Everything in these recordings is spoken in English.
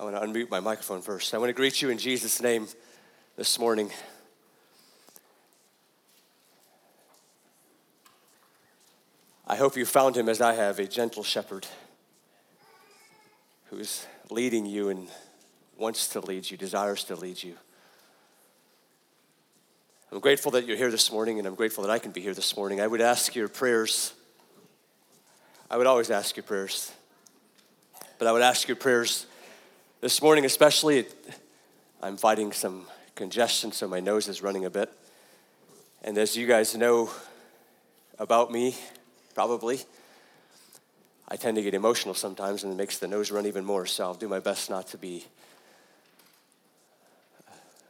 I want to unmute my microphone first. I want to greet you in Jesus' name this morning. I hope you found him as I have, a gentle shepherd who's leading you and wants to lead you, desires to lead you. I'm grateful that you're here this morning, and I'm grateful that I can be here this morning. I would ask your prayers. I would always ask your prayers. But I would ask your prayers this morning, especially, I'm fighting some congestion, so my nose is running a bit. And as you guys know about me, probably, I tend to get emotional sometimes and it makes the nose run even more. So I'll do my best not to be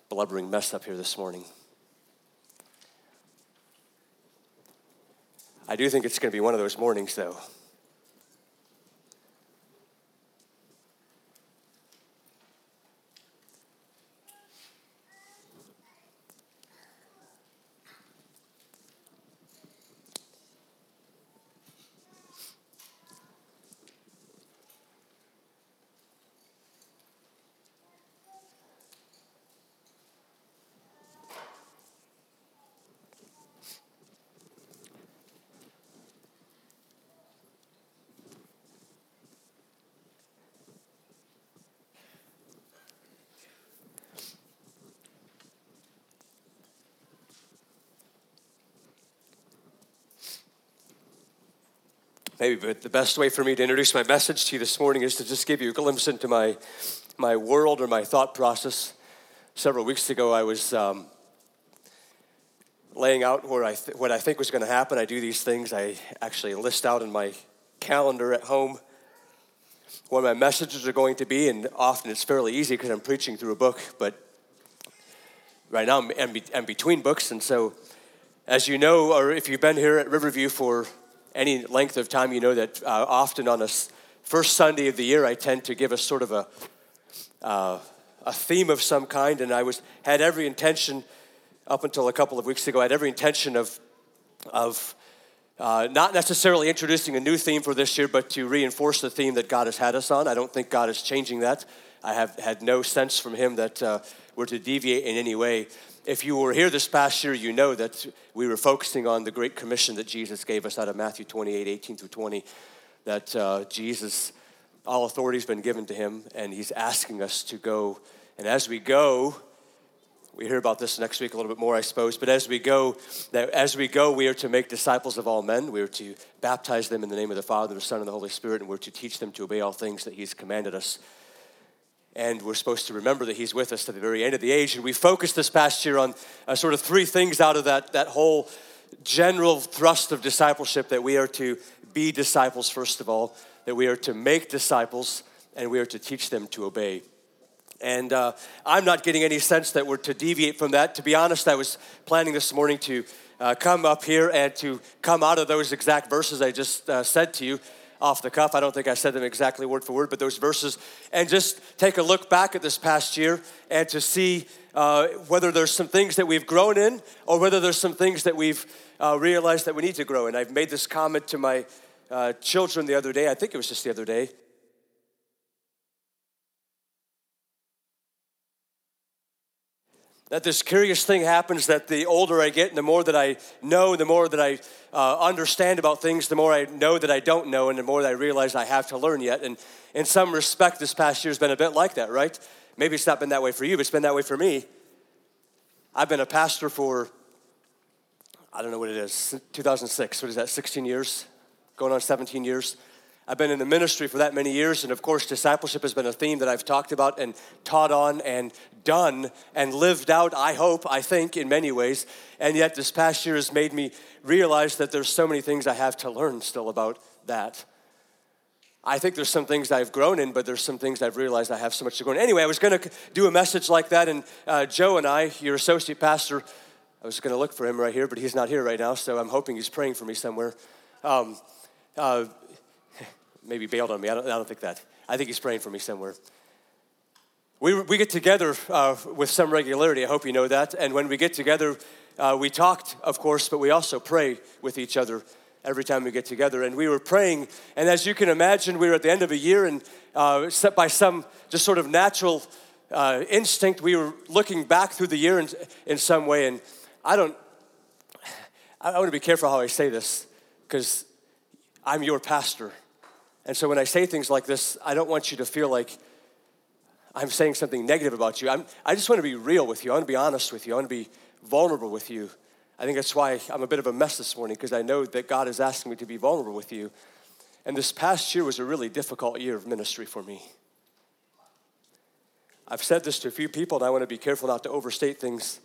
blubbering mess up here this morning. I do think it's going to be one of those mornings, though. Maybe but the best way for me to introduce my message to you this morning is to just give you a glimpse into my my world or my thought process. Several weeks ago i was um, laying out where I th- what i think was going to happen. I do these things. I actually list out in my calendar at home what my messages are going to be and often it's fairly easy because i'm preaching through a book but right now i'm, I'm between books. And so as you know or if you've been here at riverview for any length of time, you know that uh, often on a first Sunday of the year, I tend to give a sort of a, uh, a theme of some kind, and I was had every intention up until a couple of weeks ago. I had every intention of of uh, not necessarily introducing a new theme for this year, but to reinforce the theme that God has had us on. I don't think God is changing that. I have had no sense from Him that uh, we're to deviate in any way if you were here this past year, you know that we were focusing on the Great Commission that Jesus gave us out of Matthew 28 18 through 20. That uh, Jesus, all authority has been given to him, and he's asking us to go. And as we go, we hear about this next week a little bit more, I suppose. But as we go, that as we go, we are to make disciples of all men. We are to baptize them in the name of the Father, the Son, and the Holy Spirit, and we're to teach them to obey all things that He's commanded us and we're supposed to remember that he's with us to the very end of the age. And we focused this past year on uh, sort of three things out of that, that whole general thrust of discipleship that we are to be disciples first of all that we are to make disciples and we are to teach them to obey. And uh, i'm not getting any sense that we're to deviate from that. To be honest i was planning this morning to uh, come up here and to come out of those exact verses i just uh, said to you off the cuff. I don't think I said them exactly word for word, but those verses, and just take a look back at this past year and to see uh, whether there's some things that we've grown in or whether there's some things that we've uh, realized that we need to grow in. I've made this comment to my uh, children the other day, I think it was just the other day. That this curious thing happens that the older I get and the more that I know, the more that I uh, understand about things, the more I know that I don't know, and the more that I realize I have to learn yet. And in some respect, this past year has been a bit like that, right? Maybe it's not been that way for you, but it's been that way for me. I've been a pastor for, I don't know what it is, 2006. What is that, 16 years? Going on 17 years. I've been in the ministry for that many years, and of course, discipleship has been a theme that I've talked about and taught on and done and lived out, I hope, I think, in many ways. And yet, this past year has made me realize that there's so many things I have to learn still about that. I think there's some things I've grown in, but there's some things I've realized I have so much to grow in. Anyway, I was going to do a message like that, and uh, Joe and I, your associate pastor, I was going to look for him right here, but he's not here right now, so I'm hoping he's praying for me somewhere. Um, uh, maybe bailed on me. I don't, I don't think that. I think he's praying for me somewhere. We, we get together uh, with some regularity. I hope you know that. And when we get together, uh, we talked, of course, but we also pray with each other every time we get together. And we were praying, and as you can imagine, we were at the end of a year, and uh, set by some just sort of natural uh, instinct, we were looking back through the year in, in some way. And I don't, I, I want to be careful how I say this, because I'm your pastor. And so when I say things like this, I don't want you to feel like I'm saying something negative about you. I'm, I just want to be real with you. I want to be honest with you. I want to be vulnerable with you. I think that's why I'm a bit of a mess this morning because I know that God is asking me to be vulnerable with you. And this past year was a really difficult year of ministry for me. I've said this to a few people, and I want to be careful not to overstate things,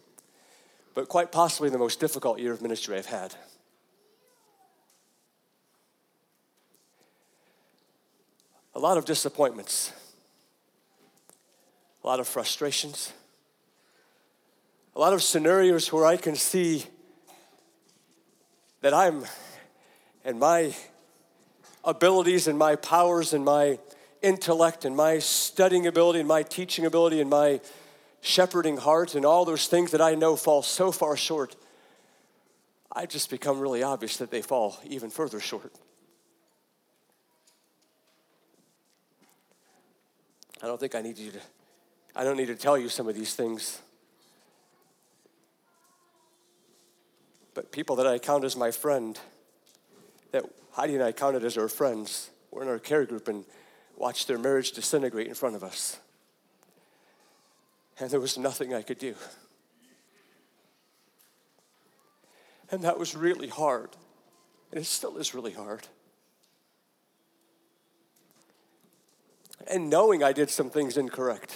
but quite possibly the most difficult year of ministry I've had. A lot of disappointments, a lot of frustrations, a lot of scenarios where I can see that I'm, and my abilities and my powers and my intellect and my studying ability and my teaching ability and my shepherding heart and all those things that I know fall so far short, I just become really obvious that they fall even further short. I don't think I need you to, I don't need to tell you some of these things. But people that I count as my friend, that Heidi and I counted as our friends, were in our care group and watched their marriage disintegrate in front of us. And there was nothing I could do. And that was really hard. And it still is really hard. And knowing I did some things incorrect.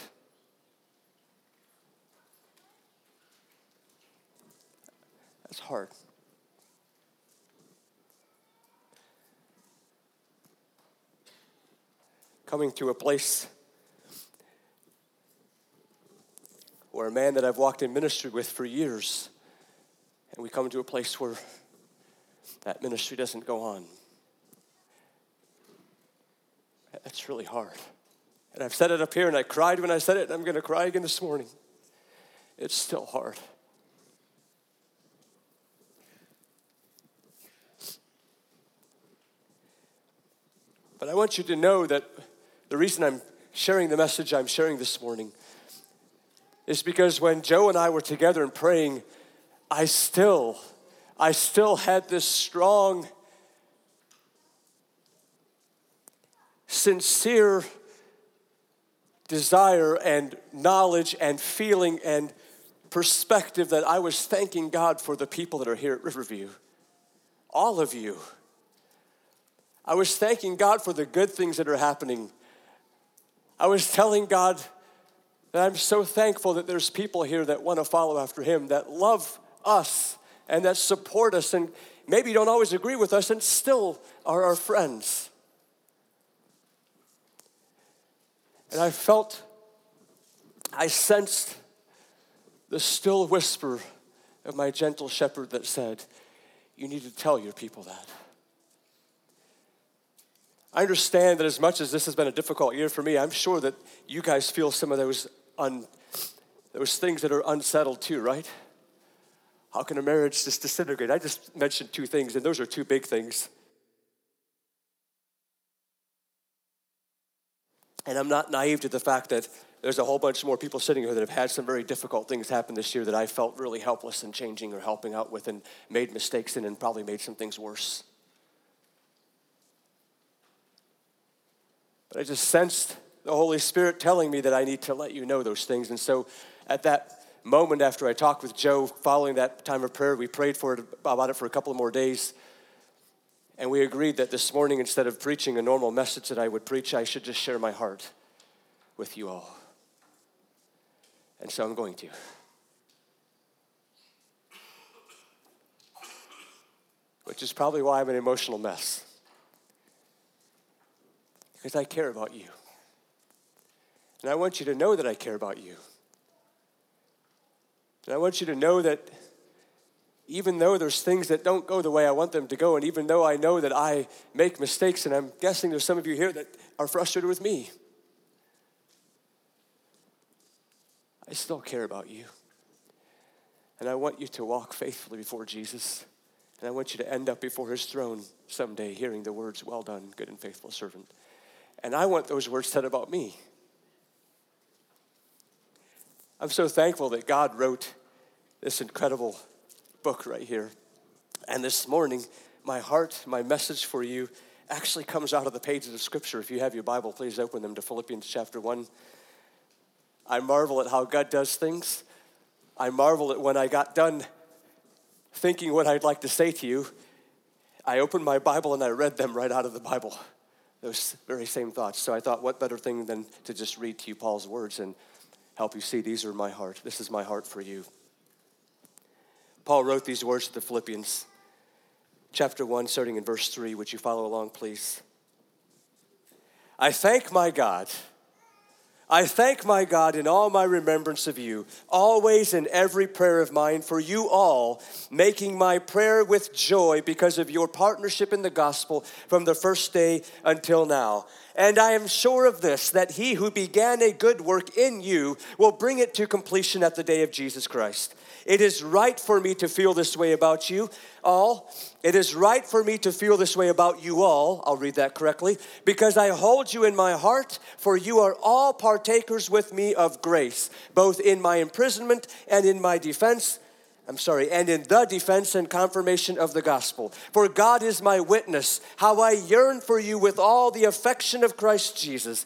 That's hard. Coming to a place where a man that I've walked in ministry with for years, and we come to a place where that ministry doesn't go on. That's really hard. And I've said it up here, and I cried when I said it, and I'm going to cry again this morning. It's still hard. But I want you to know that the reason I'm sharing the message I'm sharing this morning is because when Joe and I were together and praying, I still, I still had this strong, sincere desire and knowledge and feeling and perspective that I was thanking God for the people that are here at Riverview. All of you. I was thanking God for the good things that are happening. I was telling God that I'm so thankful that there's people here that want to follow after Him, that love us and that support us, and maybe don't always agree with us and still are our friends. And I felt, I sensed the still whisper of my gentle shepherd that said, You need to tell your people that. I understand that as much as this has been a difficult year for me, I'm sure that you guys feel some of those un, those things that are unsettled too, right? How can a marriage just disintegrate? I just mentioned two things, and those are two big things. And I'm not naive to the fact that there's a whole bunch more people sitting here that have had some very difficult things happen this year that I felt really helpless in changing or helping out with and made mistakes in and probably made some things worse. But I just sensed the Holy Spirit telling me that I need to let you know those things. And so at that moment after I talked with Joe following that time of prayer, we prayed for it about it for a couple more days. And we agreed that this morning, instead of preaching a normal message that I would preach, I should just share my heart with you all. And so I'm going to. Which is probably why I'm an emotional mess because I care about you. And I want you to know that I care about you. And I want you to know that even though there's things that don't go the way I want them to go, and even though I know that I make mistakes, and I'm guessing there's some of you here that are frustrated with me, I still care about you. And I want you to walk faithfully before Jesus And I want you to end up before his throne someday hearing the words, Well done, good and faithful servant. And I want those words said about me. I'm so thankful that God wrote this incredible book right here. And this morning, my heart, my message for you actually comes out of the pages of Scripture. If you have your Bible, please open them to Philippians chapter 1. I marvel at how God does things. I marvel at when I got done thinking what I'd like to say to you, I opened my Bible and I read them right out of the Bible. Those very same thoughts. So I thought, what better thing than to just read to you Paul's words and help you see these are my heart. This is my heart for you. Paul wrote these words to the Philippians, chapter 1, starting in verse 3. Would you follow along, please? I thank my God I thank my God in all my remembrance of you, always in every prayer of mine, for you all, making my prayer with joy because of your partnership in the gospel from the first day until now. And I am sure of this, that he who began a good work in you will bring it to completion at the day of Jesus Christ. It is right for me to feel this way about you all. It is right for me to feel this way about you all. I'll read that correctly. Because I hold you in my heart, for you are all partakers with me of grace, both in my imprisonment and in my defense. I'm sorry, and in the defense and confirmation of the gospel. For God is my witness, how I yearn for you with all the affection of Christ Jesus.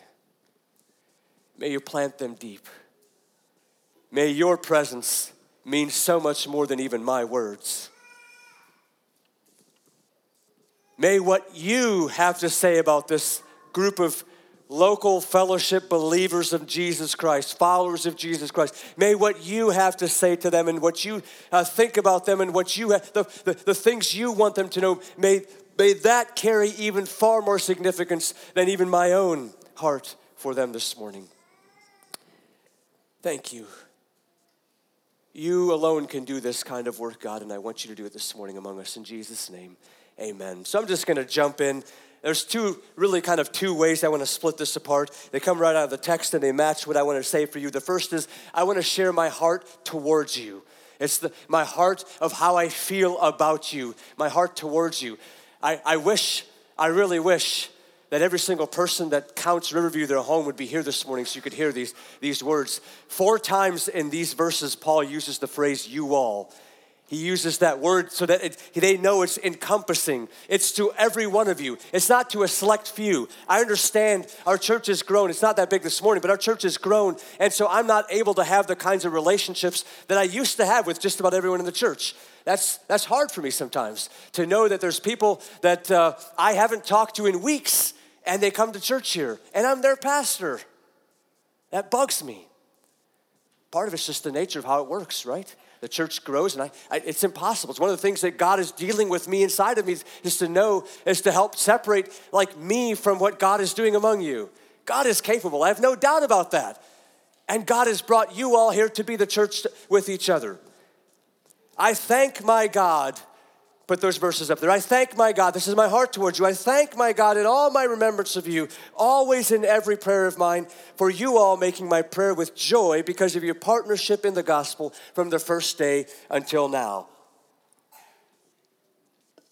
May you plant them deep. May your presence mean so much more than even my words. May what you have to say about this group of local fellowship believers of Jesus Christ, followers of Jesus Christ, may what you have to say to them and what you uh, think about them and what you have, the, the, the things you want them to know, may, may that carry even far more significance than even my own heart for them this morning. Thank you. You alone can do this kind of work, God, and I want you to do it this morning among us. In Jesus' name, amen. So I'm just going to jump in. There's two, really kind of two ways I want to split this apart. They come right out of the text and they match what I want to say for you. The first is I want to share my heart towards you. It's the, my heart of how I feel about you, my heart towards you. I, I wish, I really wish that every single person that counts Riverview their home would be here this morning so you could hear these, these words. Four times in these verses, Paul uses the phrase you all. He uses that word so that it, they know it's encompassing. It's to every one of you. It's not to a select few. I understand our church has grown. It's not that big this morning, but our church has grown. And so I'm not able to have the kinds of relationships that I used to have with just about everyone in the church. That's, that's hard for me sometimes to know that there's people that uh, I haven't talked to in weeks and they come to church here, and I'm their pastor. That bugs me. Part of it's just the nature of how it works, right? The church grows, and I, I, it's impossible. It's one of the things that God is dealing with me inside of me is, to know, is to help separate like me from what God is doing among you. God is capable. I have no doubt about that. And God has brought you all here to be the church with each other. I thank my God put those verses up there. I thank my God. This is my heart towards you. I thank my God in all my remembrance of you, always in every prayer of mine, for you all making my prayer with joy because of your partnership in the gospel from the first day until now.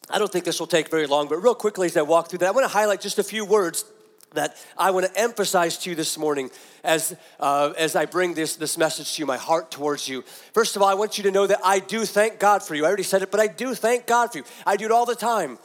I don't think this will take very long, but real quickly as I walk through that, I want to highlight just a few words that I want to emphasize to you this morning as, uh, as I bring this, this message to you, my heart towards you. First of all, I want you to know that I do thank God for you. I already said it, but I do thank God for you. I do it all the time.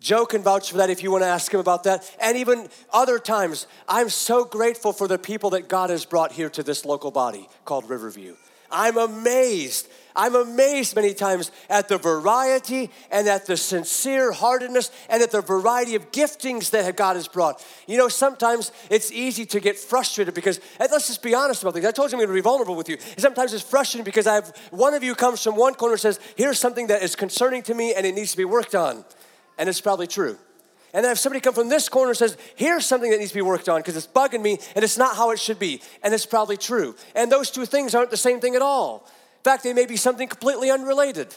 Joe can vouch for that if you want to ask him about that. And even other times, I'm so grateful for the people that God has brought here to this local body called Riverview. I'm amazed I'm amazed many times at the variety and at the sincere heartedness and at the variety of giftings that God has brought. You know, sometimes it's easy to get frustrated because, let's just be honest about things. I told you I'm going to be vulnerable with you. Sometimes it's frustrating because I have one of you comes from one corner and says, Here's something that is concerning to me and it needs to be worked on. and it's probably true. And then if somebody come from this corner and says, here's something that needs to be worked on because it's bugging me and it's not how it should be, and it's probably true. And those two things aren't the same thing at all. In fact, they may be something completely unrelated.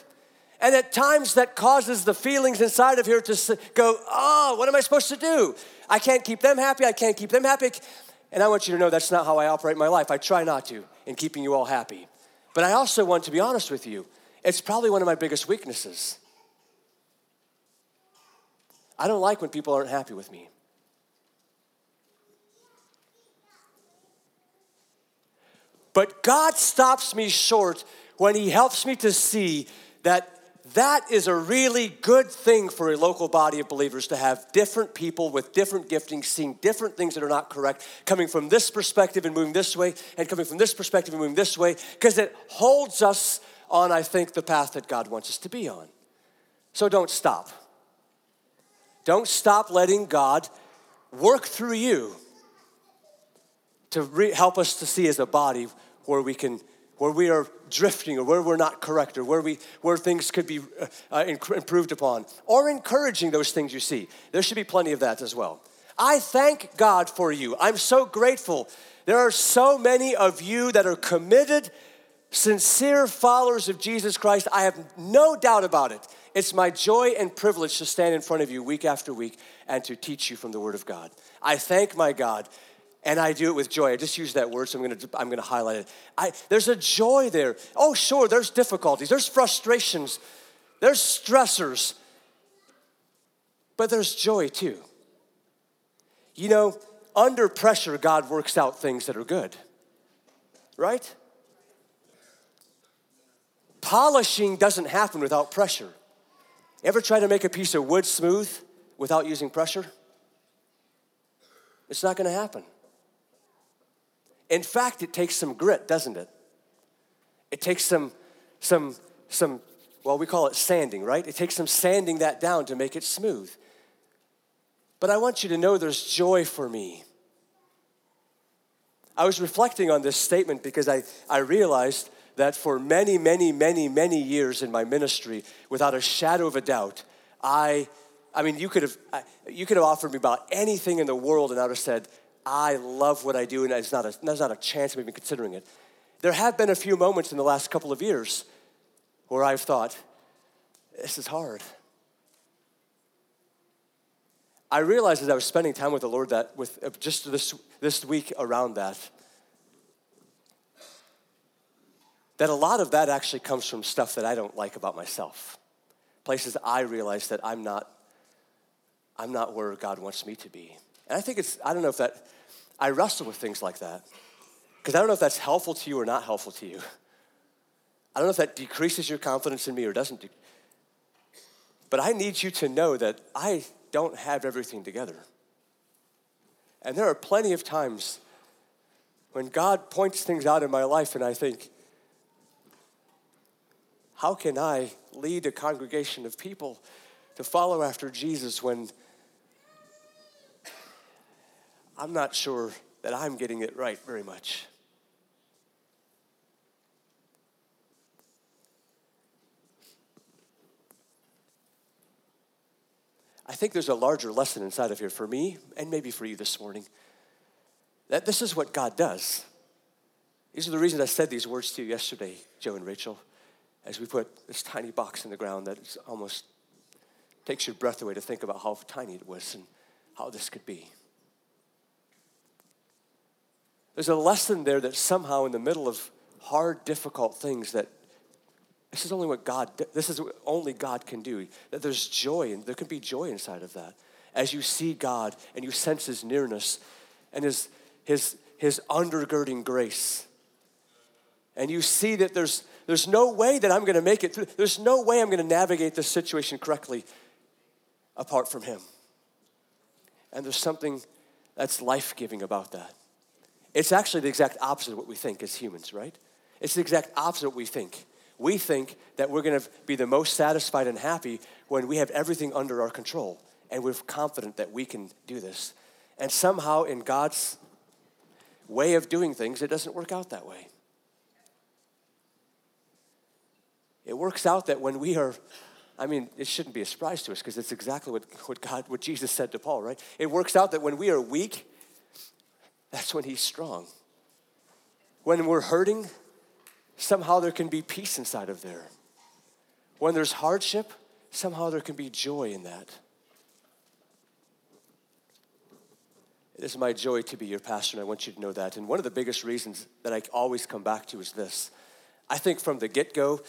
And at times that causes the feelings inside of here to go, oh, what am I supposed to do? I can't keep them happy, I can't keep them happy. And I want you to know that's not how I operate my life. I try not to in keeping you all happy. But I also want to be honest with you. It's probably one of my biggest weaknesses. I don't like when people aren't happy with me. But God stops me short when He helps me to see that that is a really good thing for a local body of believers to have different people with different giftings seeing different things that are not correct, coming from this perspective and moving this way, and coming from this perspective and moving this way, because it holds us on, I think, the path that God wants us to be on. So don't stop. Don't stop letting God work through you to re- help us to see as a body where we can where we are drifting or where we're not correct or where we where things could be uh, uh improved upon or encouraging those things you see. There should be plenty of that as well. I thank god for you. I'm so grateful. There are so many of you that are committed sincere followers of jesus christ. I have no doubt about it. It's my joy and privilege to stand in front of you week after week and to teach you from the word of god. I thank my god and I do it with joy. I just use that word, so I'm gonna, I'm gonna highlight it. I, there's a joy there. Oh, sure, there's difficulties, there's frustrations, there's stressors, but there's joy too. You know, under pressure, God works out things that are good, right? Polishing doesn't happen without pressure. Ever try to make a piece of wood smooth without using pressure? It's not gonna happen. In fact, it takes some grit, doesn't it? It takes some, some, some, well, we call it sanding, right? It takes some sanding that down to make it smooth. But I want you to know there's joy for me. I was reflecting on this statement because I, I realized that for many, many, many, many years in my ministry, without a shadow of a doubt, I, I mean, you could have, you could have offered me about anything in the world, and I would have said, I love what I do, and it's not a, there's not a chance of even considering it. There have been a few moments in the last couple of years where I've thought, this is hard. I realized as I was spending time with the Lord that with uh, just this, this week around that, that a lot of that actually comes from stuff that I don't like about myself. Places I realize that I'm not, I'm not where God wants me to be. And I think it's, I don't know if that, I wrestle with things like that because I don't know if that's helpful to you or not helpful to you. I don't know if that decreases your confidence in me or doesn't. De- but I need you to know that I don't have everything together. And there are plenty of times when God points things out in my life and I think, how can I lead a congregation of people to follow after Jesus when I'm not sure that I'm getting it right very much. I think there's a larger lesson inside of here for me and maybe for you this morning. That this is what God does. These are the reasons I said these words to you yesterday, Joe and Rachel, as we put this tiny box in the ground that almost takes your breath away to think about how tiny it was and how this could be. There's a lesson there that somehow in the middle of hard, difficult things that this is only what God, this is what only God can do. That there's joy, and there can be joy inside of that. As you see God and you sense His nearness and His, His, His undergirding grace. And you see that there's, there's no way that I'm going to make it through. There's no way I'm going to navigate this situation correctly apart from Him. And there's something that's life giving about that. It's actually the exact opposite of what we think as humans, right? It's the exact opposite of what we think. We think that we're going to be the most satisfied and happy when we have everything under our control and we're confident that we can do this. And somehow, in God's way of doing things, it doesn't work out that way. It works out that when we are I mean, it shouldn't be a surprise to us because it's exactly what, what God, what Jesus said to Paul, right? It works out that when we are weak, that's when he's strong. When we're hurting, somehow there can be peace inside of there. When there's hardship, somehow there can be joy in that. It is my joy to be your pastor, and I want you to know that. And one of the biggest reasons that I always come back to is this. I think from the get go,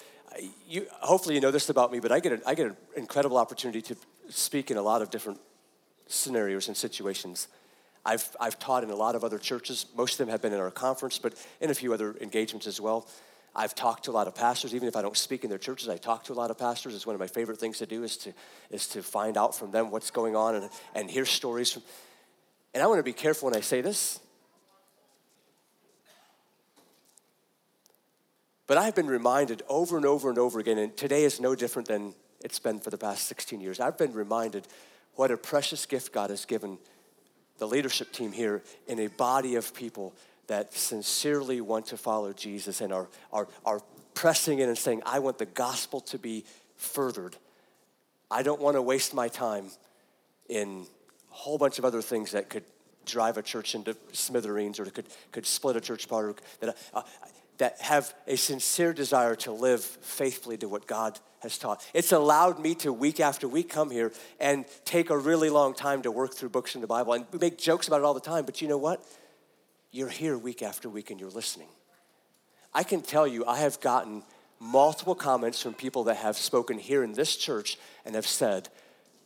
you, hopefully you know this about me, but I get, a, I get an incredible opportunity to speak in a lot of different scenarios and situations. I've, I've taught in a lot of other churches. Most of them have been in our conference, but in a few other engagements as well. I've talked to a lot of pastors, even if I don't speak in their churches, I talk to a lot of pastors. It's one of my favorite things to do is to, is to find out from them what's going on and, and hear stories from. And I want to be careful when I say this. But I've been reminded over and over and over again, and today is no different than it's been for the past 16 years. I've been reminded what a precious gift God has given the leadership team here in a body of people that sincerely want to follow Jesus and are, are, are pressing in and saying, I want the gospel to be furthered. I don't want to waste my time in a whole bunch of other things that could drive a church into smithereens or could, could split a church apart. That, uh, that have a sincere desire to live faithfully to what God has taught. It's allowed me to week after week come here and take a really long time to work through books in the Bible. And we make jokes about it all the time, but you know what? You're here week after week and you're listening. I can tell you, I have gotten multiple comments from people that have spoken here in this church and have said,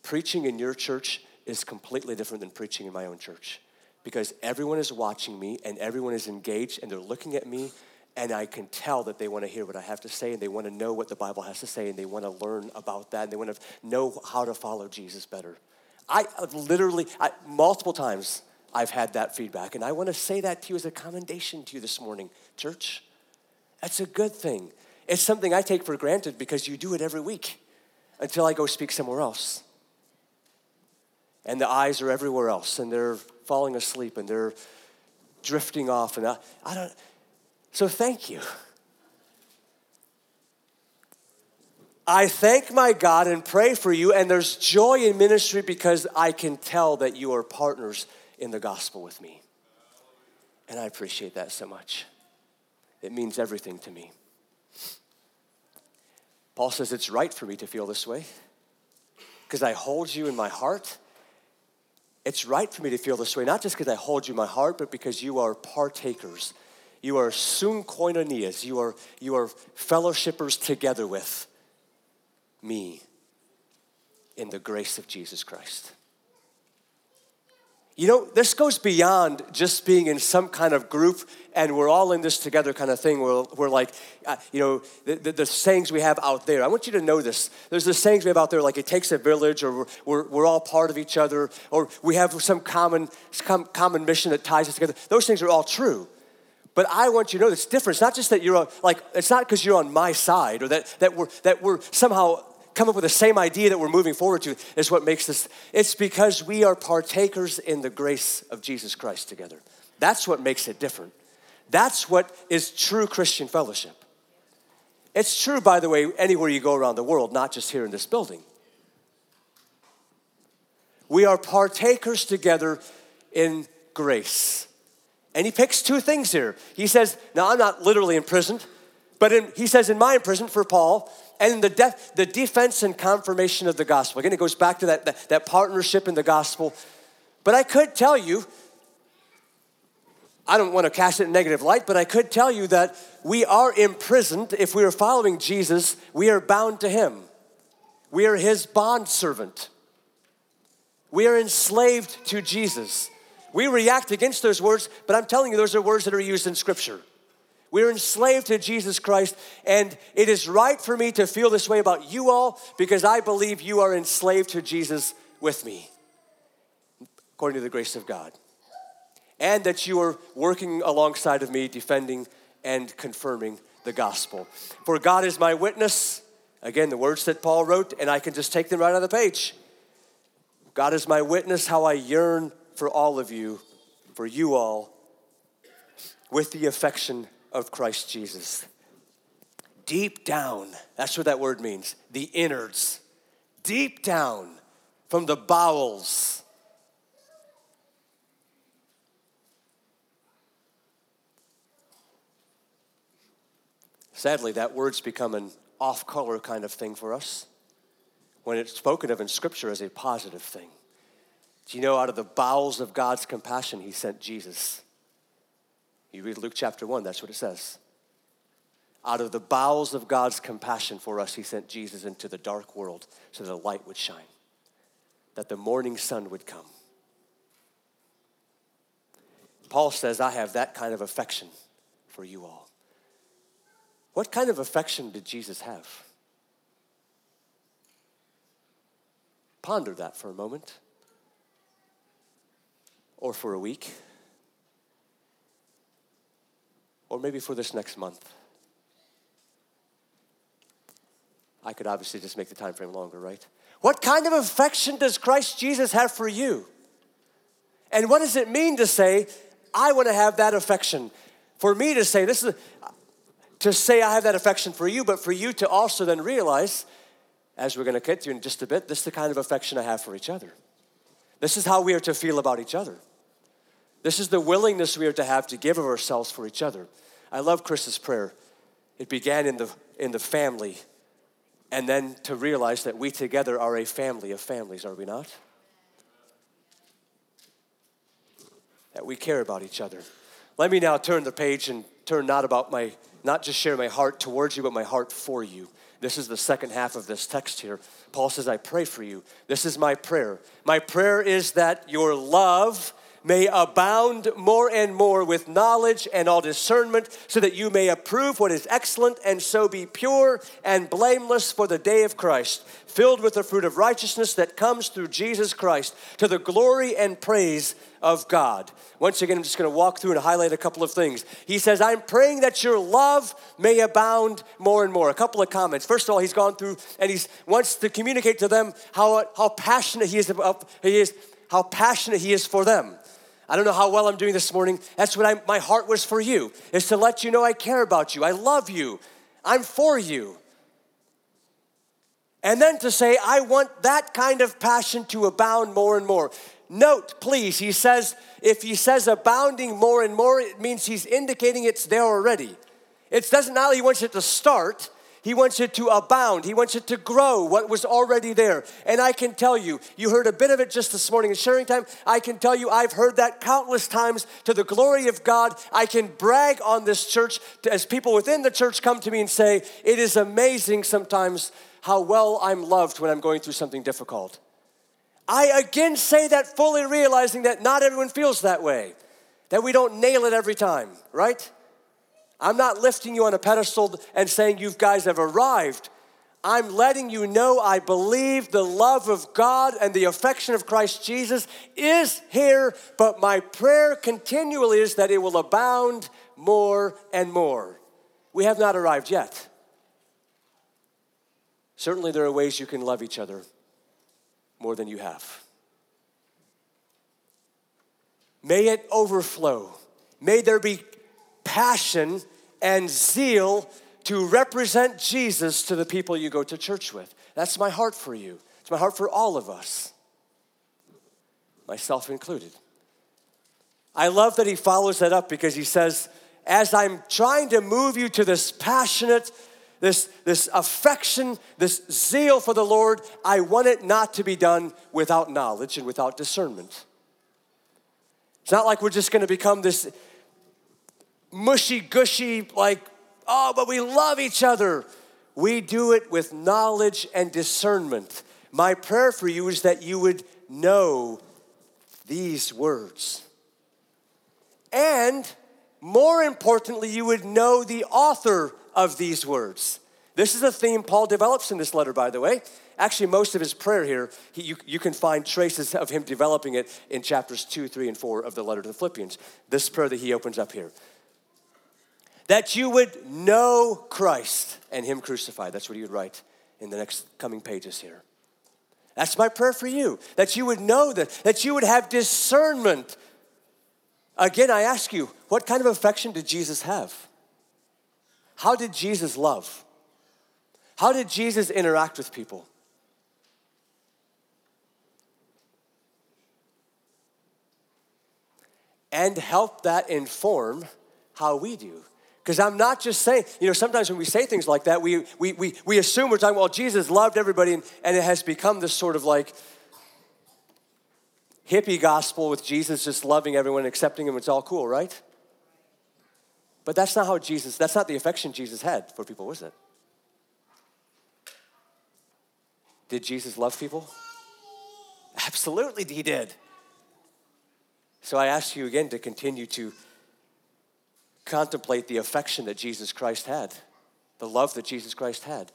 preaching in your church is completely different than preaching in my own church because everyone is watching me and everyone is engaged and they're looking at me and I can tell that they want to hear what I have to say and they want to know what the Bible has to say and they want to learn about that and they want to know how to follow Jesus better. I literally, I, multiple times, I've had that feedback, and I want to say that to you as a commendation to you this morning, church. That's a good thing. It's something I take for granted because you do it every week until I go speak somewhere else. And the eyes are everywhere else, and they're falling asleep, and they're drifting off, and I, I don't so thank you. I thank my God and pray for you, and there's joy in ministry because I can tell that you are partners in the gospel with me. And I appreciate that so much. It means everything to me. Paul says it's right for me to feel this way because I hold you in my heart. It's right for me to feel this way, not just because I hold you in my heart, but because you are partakers you are soon koinonias. You are, you are fellowshippers together with me in the grace of Jesus Christ. You know, this goes beyond just being in some kind of group and we're all in this together kind of thing. We're, we're like, uh, you know, the, the, the, sayings we have out there. I want you to know this. There's the sayings we have out there like it takes a village or we're, we're, all part of each other or we have some common, some common mission that ties us together. Those things are all true. But I want you to know this difference. Not just that you're on, like, it's not because you're on my side or that, that, we're, that we're somehow come up with the same idea that we're moving forward to is what makes this. It's because we are partakers in the grace of Jesus Christ together. That's what makes it different. That's what is true Christian fellowship. It's true, by the way, anywhere you go around the world, not just here in this building. We are partakers together in grace. And he picks two things here. He says, Now I'm not literally imprisoned, but in, he says, In my imprisonment for Paul, and the, def, the defense and confirmation of the gospel. Again, it goes back to that, that, that partnership in the gospel. But I could tell you, I don't want to cast it in negative light, but I could tell you that we are imprisoned. If we are following Jesus, we are bound to him. We are his bond servant. We are enslaved to Jesus. We react against those words, but I'm telling you, those are words that are used in Scripture. We're enslaved to Jesus Christ, and it is right for me to feel this way about you all because I believe you are enslaved to Jesus with me, according to the grace of God. And that you are working alongside of me, defending and confirming the gospel. For God is my witness. Again, the words that Paul wrote, and I can just take them right on the page. God is my witness how I yearn for all of you, for you all, with the affection of Christ Jesus. Deep down, that's what that word means the innards. deep down from the bowels. Sadly, that word's become an off color kind of thing for us when it's spoken of in Scripture as a positive thing. Do you know, out of the bowels of God's compassion, He sent Jesus? You read Luke chapter 1, that's what it says. Out of the bowels of God's compassion for us, He sent Jesus into the dark world so that the light would shine, that the morning sun would come. Paul says, I have that kind of affection for you all. What kind of affection did Jesus have? Ponder that for a moment, or for a week, or maybe for this next month. I could obviously just make the time frame longer, right? What kind of affection does Christ Jesus have for you? And what does it mean to say, I want to have that affection? For me to say, this is to say I have that affection for you, but for you to also then realize, as we're going to get to in just a bit, this is the kind of affection I have for each other. This is how we are to feel about each other. This is the willingness we are to have to give of ourselves for each other. I love Chris's prayer. It began in the, in the family and then to realize that we together are a family of families, are we not? That we care about each other. Let me now turn the page and turn not about my, not just share my heart towards you, but my heart for you. This is the second half of this text here. Paul says, I pray for you. This is my prayer. My prayer is that your love may abound more and more with knowledge and all discernment, so that you may approve what is excellent and so be pure and blameless for the day of Christ, filled with the fruit of righteousness that comes through Jesus Christ, to the glory and praise of God. Once again, I'm just going to walk through and highlight a couple of things. He says, I'm praying that your love may abound more and more. A couple of comments. First of all, he's gone through and he wants to communicate to them how, how passionate he is about, he is, how passionate he is for them. I don't know how well I'm doing this morning. That's what I, my heart was for you, is to let you know I care about you. I love you. I'm for you. And then to say, I want that kind of passion to abound more and more. Note, please, he says, if he says abounding more and more, it means he's indicating it's there already. It doesn't now he wants it to start, he wants it to abound. He wants it to grow what was already there. And I can tell you, you heard a bit of it just this morning in sharing time. I can tell you, I've heard that countless times to the glory of God. I can brag on this church as people within the church come to me and say, It is amazing sometimes how well I'm loved when I'm going through something difficult. I again say that fully realizing that not everyone feels that way, that we don't nail it every time, right? I'm not lifting you on a pedestal and saying you guys have arrived. I'm letting you know I believe the love of God and the affection of Christ Jesus is here, but my prayer continually is that it will abound more and more. We have not arrived yet. Certainly, there are ways you can love each other more than you have. May it overflow. May there be passion and zeal to represent Jesus to the people you go to church with. That's my heart for you. It's my heart for all of us, myself included. I love that he follows that up because he says, as I'm trying to move you to this passionate, this, this affection, this zeal for the Lord, I want it not to be done without knowledge and without discernment. It's not like we're just going to become this mushy gushy, like, oh, but we love each other. We do it with knowledge and discernment. My prayer for you is that you would know these words. And more importantly, you would know the author of these words. This is a theme Paul develops in this letter, by the way. Actually, most of his prayer here, he, you, you can find traces of him developing it in chapters 2, 3, and 4 of the letter to the Philippians. This prayer that he opens up here that you would know Christ and Him crucified. That's what he would write in the next coming pages here. That's my prayer for you, that you would know that, that you would have discernment. Again, I ask you, what kind of affection did Jesus have? How did Jesus love? How did Jesus interact with people? And help that inform how we do. Because I'm not just saying, you know, sometimes when we say things like that, we, we, we, we assume we're talking, well, Jesus loved everybody, and, and it has become this sort of like hippie gospel with Jesus just loving everyone, accepting him, it's all cool, right? But that's not how Jesus, that's not the affection Jesus had for people, was it? Did Jesus love people? Absolutely, he did. So I ask you again to continue to contemplate the affection that Jesus Christ had, the love that Jesus Christ had.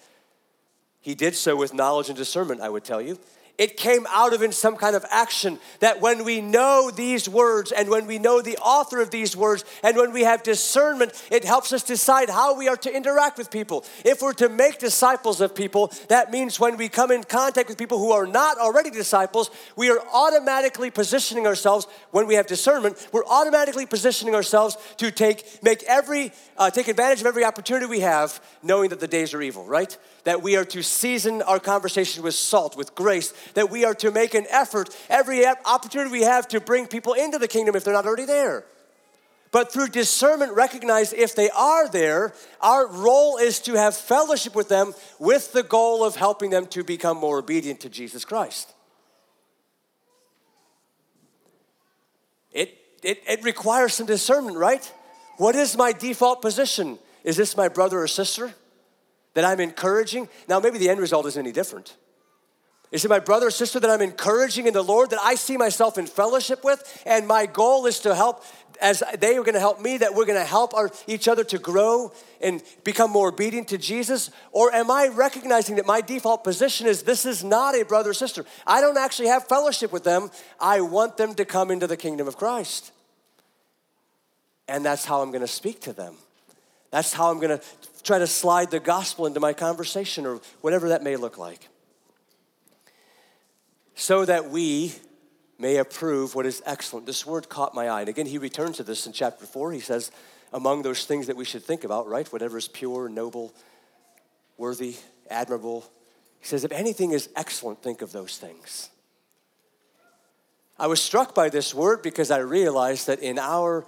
He did so with knowledge and discernment, I would tell you. It came out of in some kind of action that when we know these words and when we know the author of these words and when we have discernment, it helps us decide how we are to interact with people. If we're to make disciples of people, that means when we come in contact with people who are not already disciples, we are automatically positioning ourselves, when we have discernment, we're automatically positioning ourselves to take, make every, uh, take advantage of every opportunity we have, knowing that the days are evil, right? That we are to season our conversation with salt, with grace, that we are to make an effort every opportunity we have to bring people into the kingdom if they're not already there. But through discernment, recognize if they are there, our role is to have fellowship with them with the goal of helping them to become more obedient to Jesus Christ. It, it, it requires some discernment, right? What is my default position? Is this my brother or sister that I'm encouraging? Now, maybe the end result isn't any different. Is it my brother or sister that I'm encouraging in the Lord that I see myself in fellowship with? And my goal is to help, as they are going to help me, that we're going to help our, each other to grow and become more obedient to Jesus? Or am I recognizing that my default position is this is not a brother or sister? I don't actually have fellowship with them. I want them to come into the kingdom of Christ. And that's how I'm going to speak to them. That's how I'm going to try to slide the gospel into my conversation or whatever that may look like so that we may approve what is excellent. This word caught my eye. And again, he returns to this in chapter 4. He says, among those things that we should think about, right? Whatever is pure, noble, worthy, admirable. He says, if anything is excellent, think of those things. I was struck by this word because I realized that in our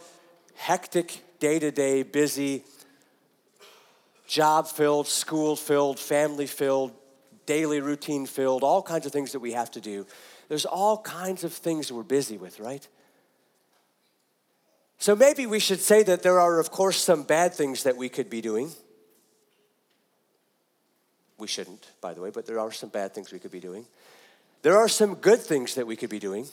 hectic, day to day, busy, job filled, school filled, family filled, daily routine filled, all kinds of things that we have to do. There's all kinds of things we're busy with, right? So maybe we should say that there are, of course, some bad things that we could be doing. We shouldn't, by the way, but there are some bad things we could be doing. There are some good things that we could be doing.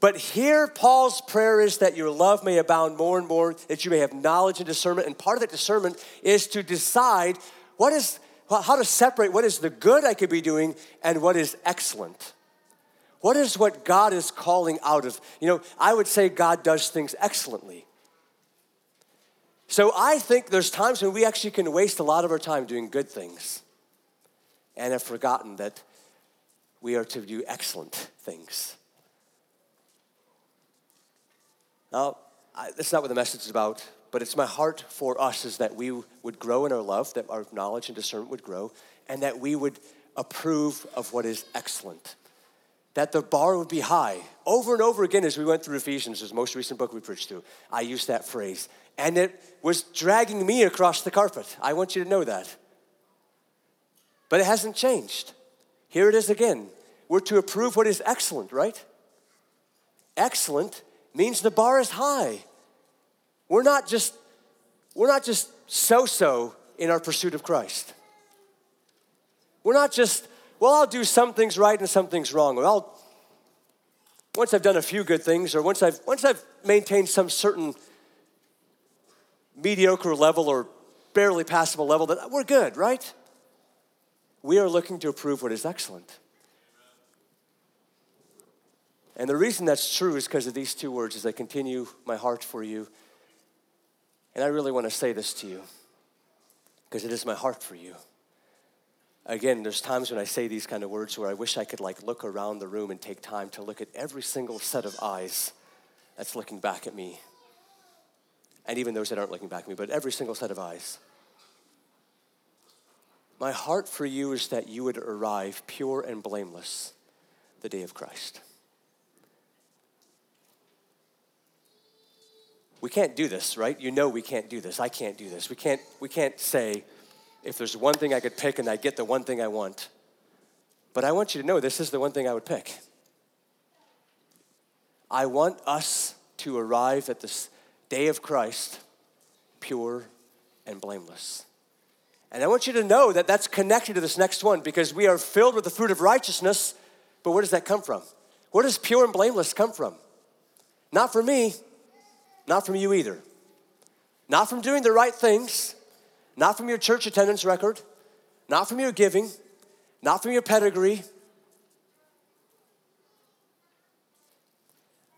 But here, Paul's prayer is that your love may abound more and more, that you may have knowledge and discernment. And part of that discernment is to decide what is how to separate what is the good I could be doing and what is excellent. What is what God is calling out of? You know, I would say God does things excellently. So I think there's times when we actually can waste a lot of our time doing good things and have forgotten that we are to do excellent things. Now, I, that's not what the message is about but it's my heart for us is that we would grow in our love, that our knowledge and discernment would grow, and that we would approve of what is excellent. That the bar would be high. Over and over again, as we went through Ephesians, the most recent book we preached through, I used that phrase. And it was dragging me across the carpet. I want you to know that. But it hasn't changed. Here it is again. We're to approve what is excellent, right? Excellent means the bar is high. We're not just we're not just so-so in our pursuit of Christ. We're not just, well, I'll do some things right and some things wrong. Or I'll once I've done a few good things, or once I've once I've maintained some certain mediocre level or barely passable level, that we're good, right? We are looking to approve what is excellent. And the reason that's true is because of these two words as I continue my heart for you and I really want to say this to you because it is my heart for you. Again, there's times when I say these kind of words where I wish I could like look around the room and take time to look at every single set of eyes that's looking back at me. And even those that aren't looking back at me, but every single set of eyes. My heart for you is that you would arrive pure and blameless the day of Christ. We can't do this, right? You know we can't do this. I can't do this. We can't, we can't say, if there's one thing I could pick and I get the one thing I want. But I want you to know this is the one thing I would pick. I want us to arrive at this day of Christ pure and blameless. And I want you to know that that's connected to this next one because we are filled with the fruit of righteousness. But where does that come from? Where does pure and blameless come from? Not for me, not from you either. Not from doing the right things, not from your church attendance record, not from your giving, not from your pedigree.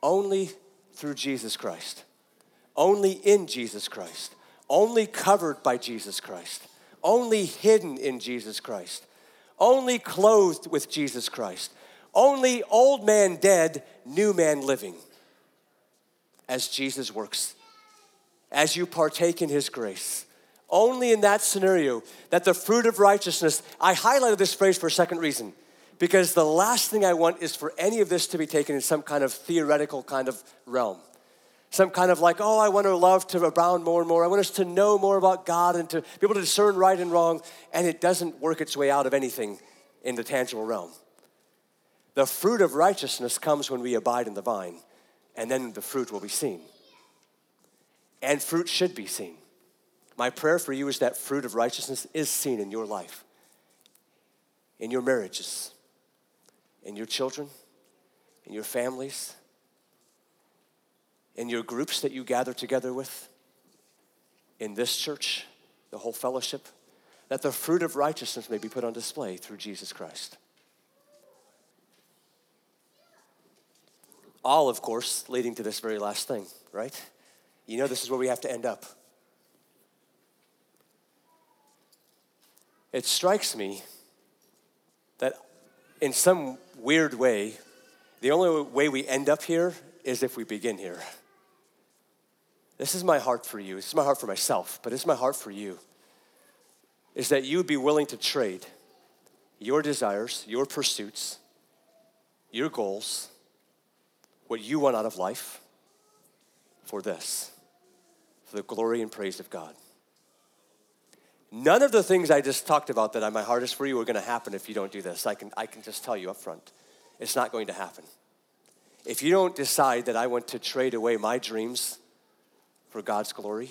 Only through Jesus Christ. Only in Jesus Christ. Only covered by Jesus Christ. Only hidden in Jesus Christ. Only clothed with Jesus Christ. Only old man dead, new man living as Jesus works, as you partake in his grace. Only in that scenario that the fruit of righteousness, I highlighted this phrase for a second reason, because the last thing I want is for any of this to be taken in some kind of theoretical kind of realm. Some kind of like, oh, I want our love to abound more and more. I want us to know more about God and to be able to discern right and wrong. And it doesn't work its way out of anything in the tangible realm. The fruit of righteousness comes when we abide in the vine and then the fruit will be seen. And fruit should be seen. My prayer for you is that fruit of righteousness is seen in your life, in your marriages, in your children, in your families, in your groups that you gather together with, in this church, the whole fellowship, that the fruit of righteousness may be put on display through Jesus Christ. All, of course, leading to this very last thing, right? You know, this is where we have to end up. It strikes me that in some weird way, the only way we end up here is if we begin here. This is my heart for you. This is my heart for myself, but it's my heart for you. Is that you would be willing to trade your desires, your pursuits, your goals, what you want out of life for this, for the glory and praise of God. None of the things I just talked about that my heart is for you are going to happen if you don't do this. I can, I can just tell you up front. It's not going to happen. If you don't decide that I want to trade away my dreams for God's glory,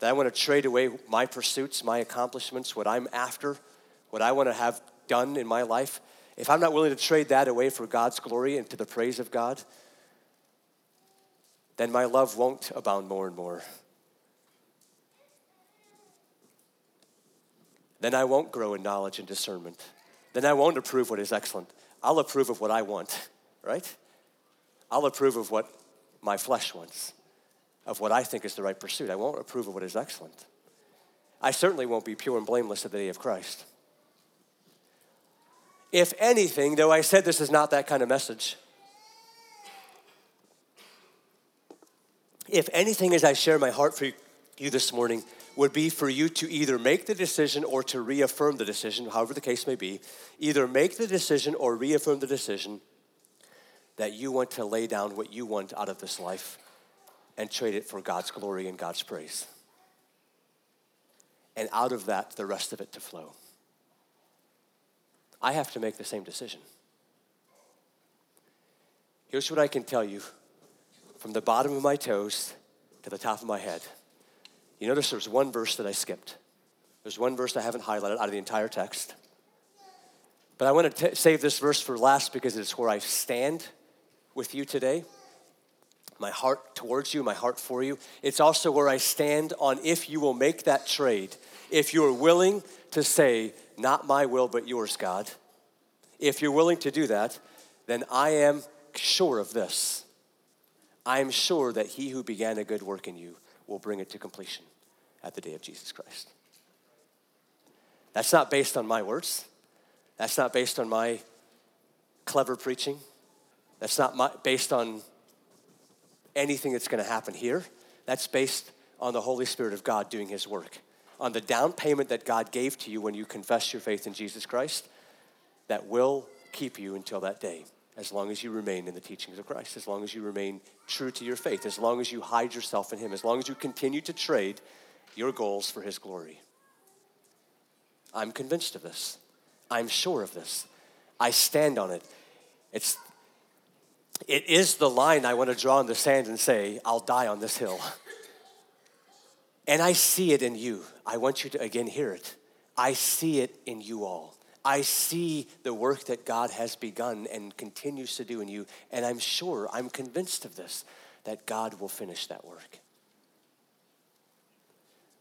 that I want to trade away my pursuits, my accomplishments, what I'm after, what I want to have done in my life, if I'm not willing to trade that away for God's glory and to the praise of God, then my love won't abound more and more. Then I won't grow in knowledge and discernment. Then I won't approve what is excellent. I'll approve of what I want, right? I'll approve of what my flesh wants, of what I think is the right pursuit. I won't approve of what is excellent. I certainly won't be pure and blameless at the day of Christ. If anything, though I said this is not that kind of message, if anything, as I share my heart for you this morning, would be for you to either make the decision or to reaffirm the decision, however the case may be, either make the decision or reaffirm the decision that you want to lay down what you want out of this life and trade it for God's glory and God's praise. And out of that, the rest of it to flow. I have to make the same decision. Here's what I can tell you from the bottom of my toes to the top of my head. You notice there's one verse that I skipped. There's one verse I haven't highlighted out of the entire text. But I want to t- save this verse for last because it's where I stand with you today. My heart towards you, my heart for you. It's also where I stand on if you will make that trade. If you are willing to say, Not my will, but yours, God. If you're willing to do that, then I am sure of this I am sure that he who began a good work in you will bring it to completion at the day of Jesus Christ. That's not based on my words. That's not based on my clever preaching. That's not my, based on anything that's going to happen here. That's based on the Holy Spirit of God doing his work, on the down payment that God gave to you when you confess your faith in Jesus Christ that will keep you until that day. As long as you remain in the teachings of Christ, as long as you remain true to your faith, as long as you hide yourself in Him, as long as you continue to trade your goals for His glory. I'm convinced of this. I'm sure of this. I stand on it. It's, it is the line I want to draw in the sand and say, I'll die on this hill. And I see it in you. I want you to again hear it. I see it in you all. I see the work that God has begun and continues to do in you, and I'm sure, I'm convinced of this, that God will finish that work.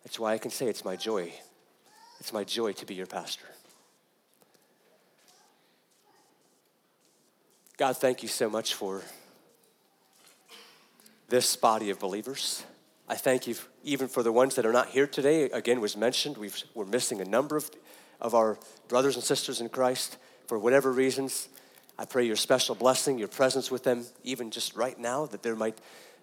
That's why I can say it's my joy. It's my joy to be your pastor. God, thank you so much for this body of believers. I thank you even for the ones that are not here today. Again, was mentioned, we are missing a number of of our brothers and sisters in Christ for whatever reasons. I pray your special blessing, your presence with them, even just right now, that there might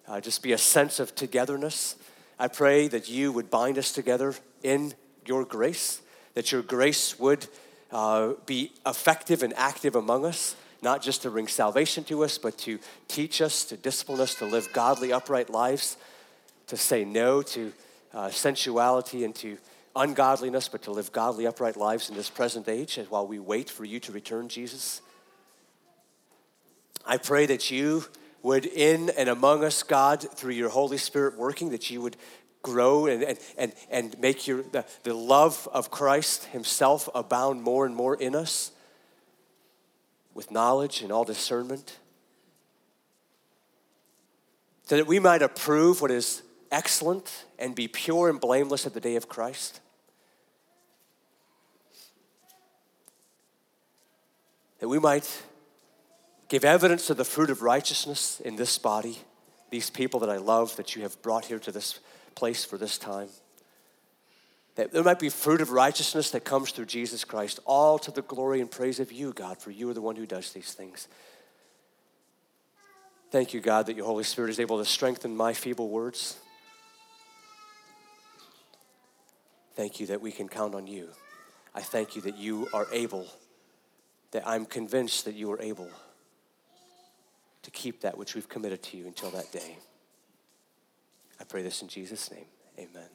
uh, just be a sense of togetherness. I pray that you would bind us together in your grace, that your grace would uh, be effective and active among us, not just to bring salvation to us, but to teach us, to discipline us, to live godly, upright lives, to say no to uh, sensuality and to ungodliness, but to live godly, upright lives in this present age and while we wait for you to return, Jesus. I pray that you would, in and among us, God, through your Holy Spirit working, that you would grow and, and, and, and make your, the, the love of Christ Himself abound more and more in us with knowledge and all discernment. So that we might approve what is excellent and be pure and blameless at the day of Christ. That we might give evidence of the fruit of righteousness in this body, these people that I love that you have brought here to this place for this time. That there might be fruit of righteousness that comes through Jesus Christ, all to the glory and praise of you, God, for you are the one who does these things. Thank you, God, that your Holy Spirit is able to strengthen my feeble words. Thank you that we can count on you. I thank you that you are able that I'm convinced that you are able to keep that which we've committed to you until that day. I pray this in Jesus' name. Amen.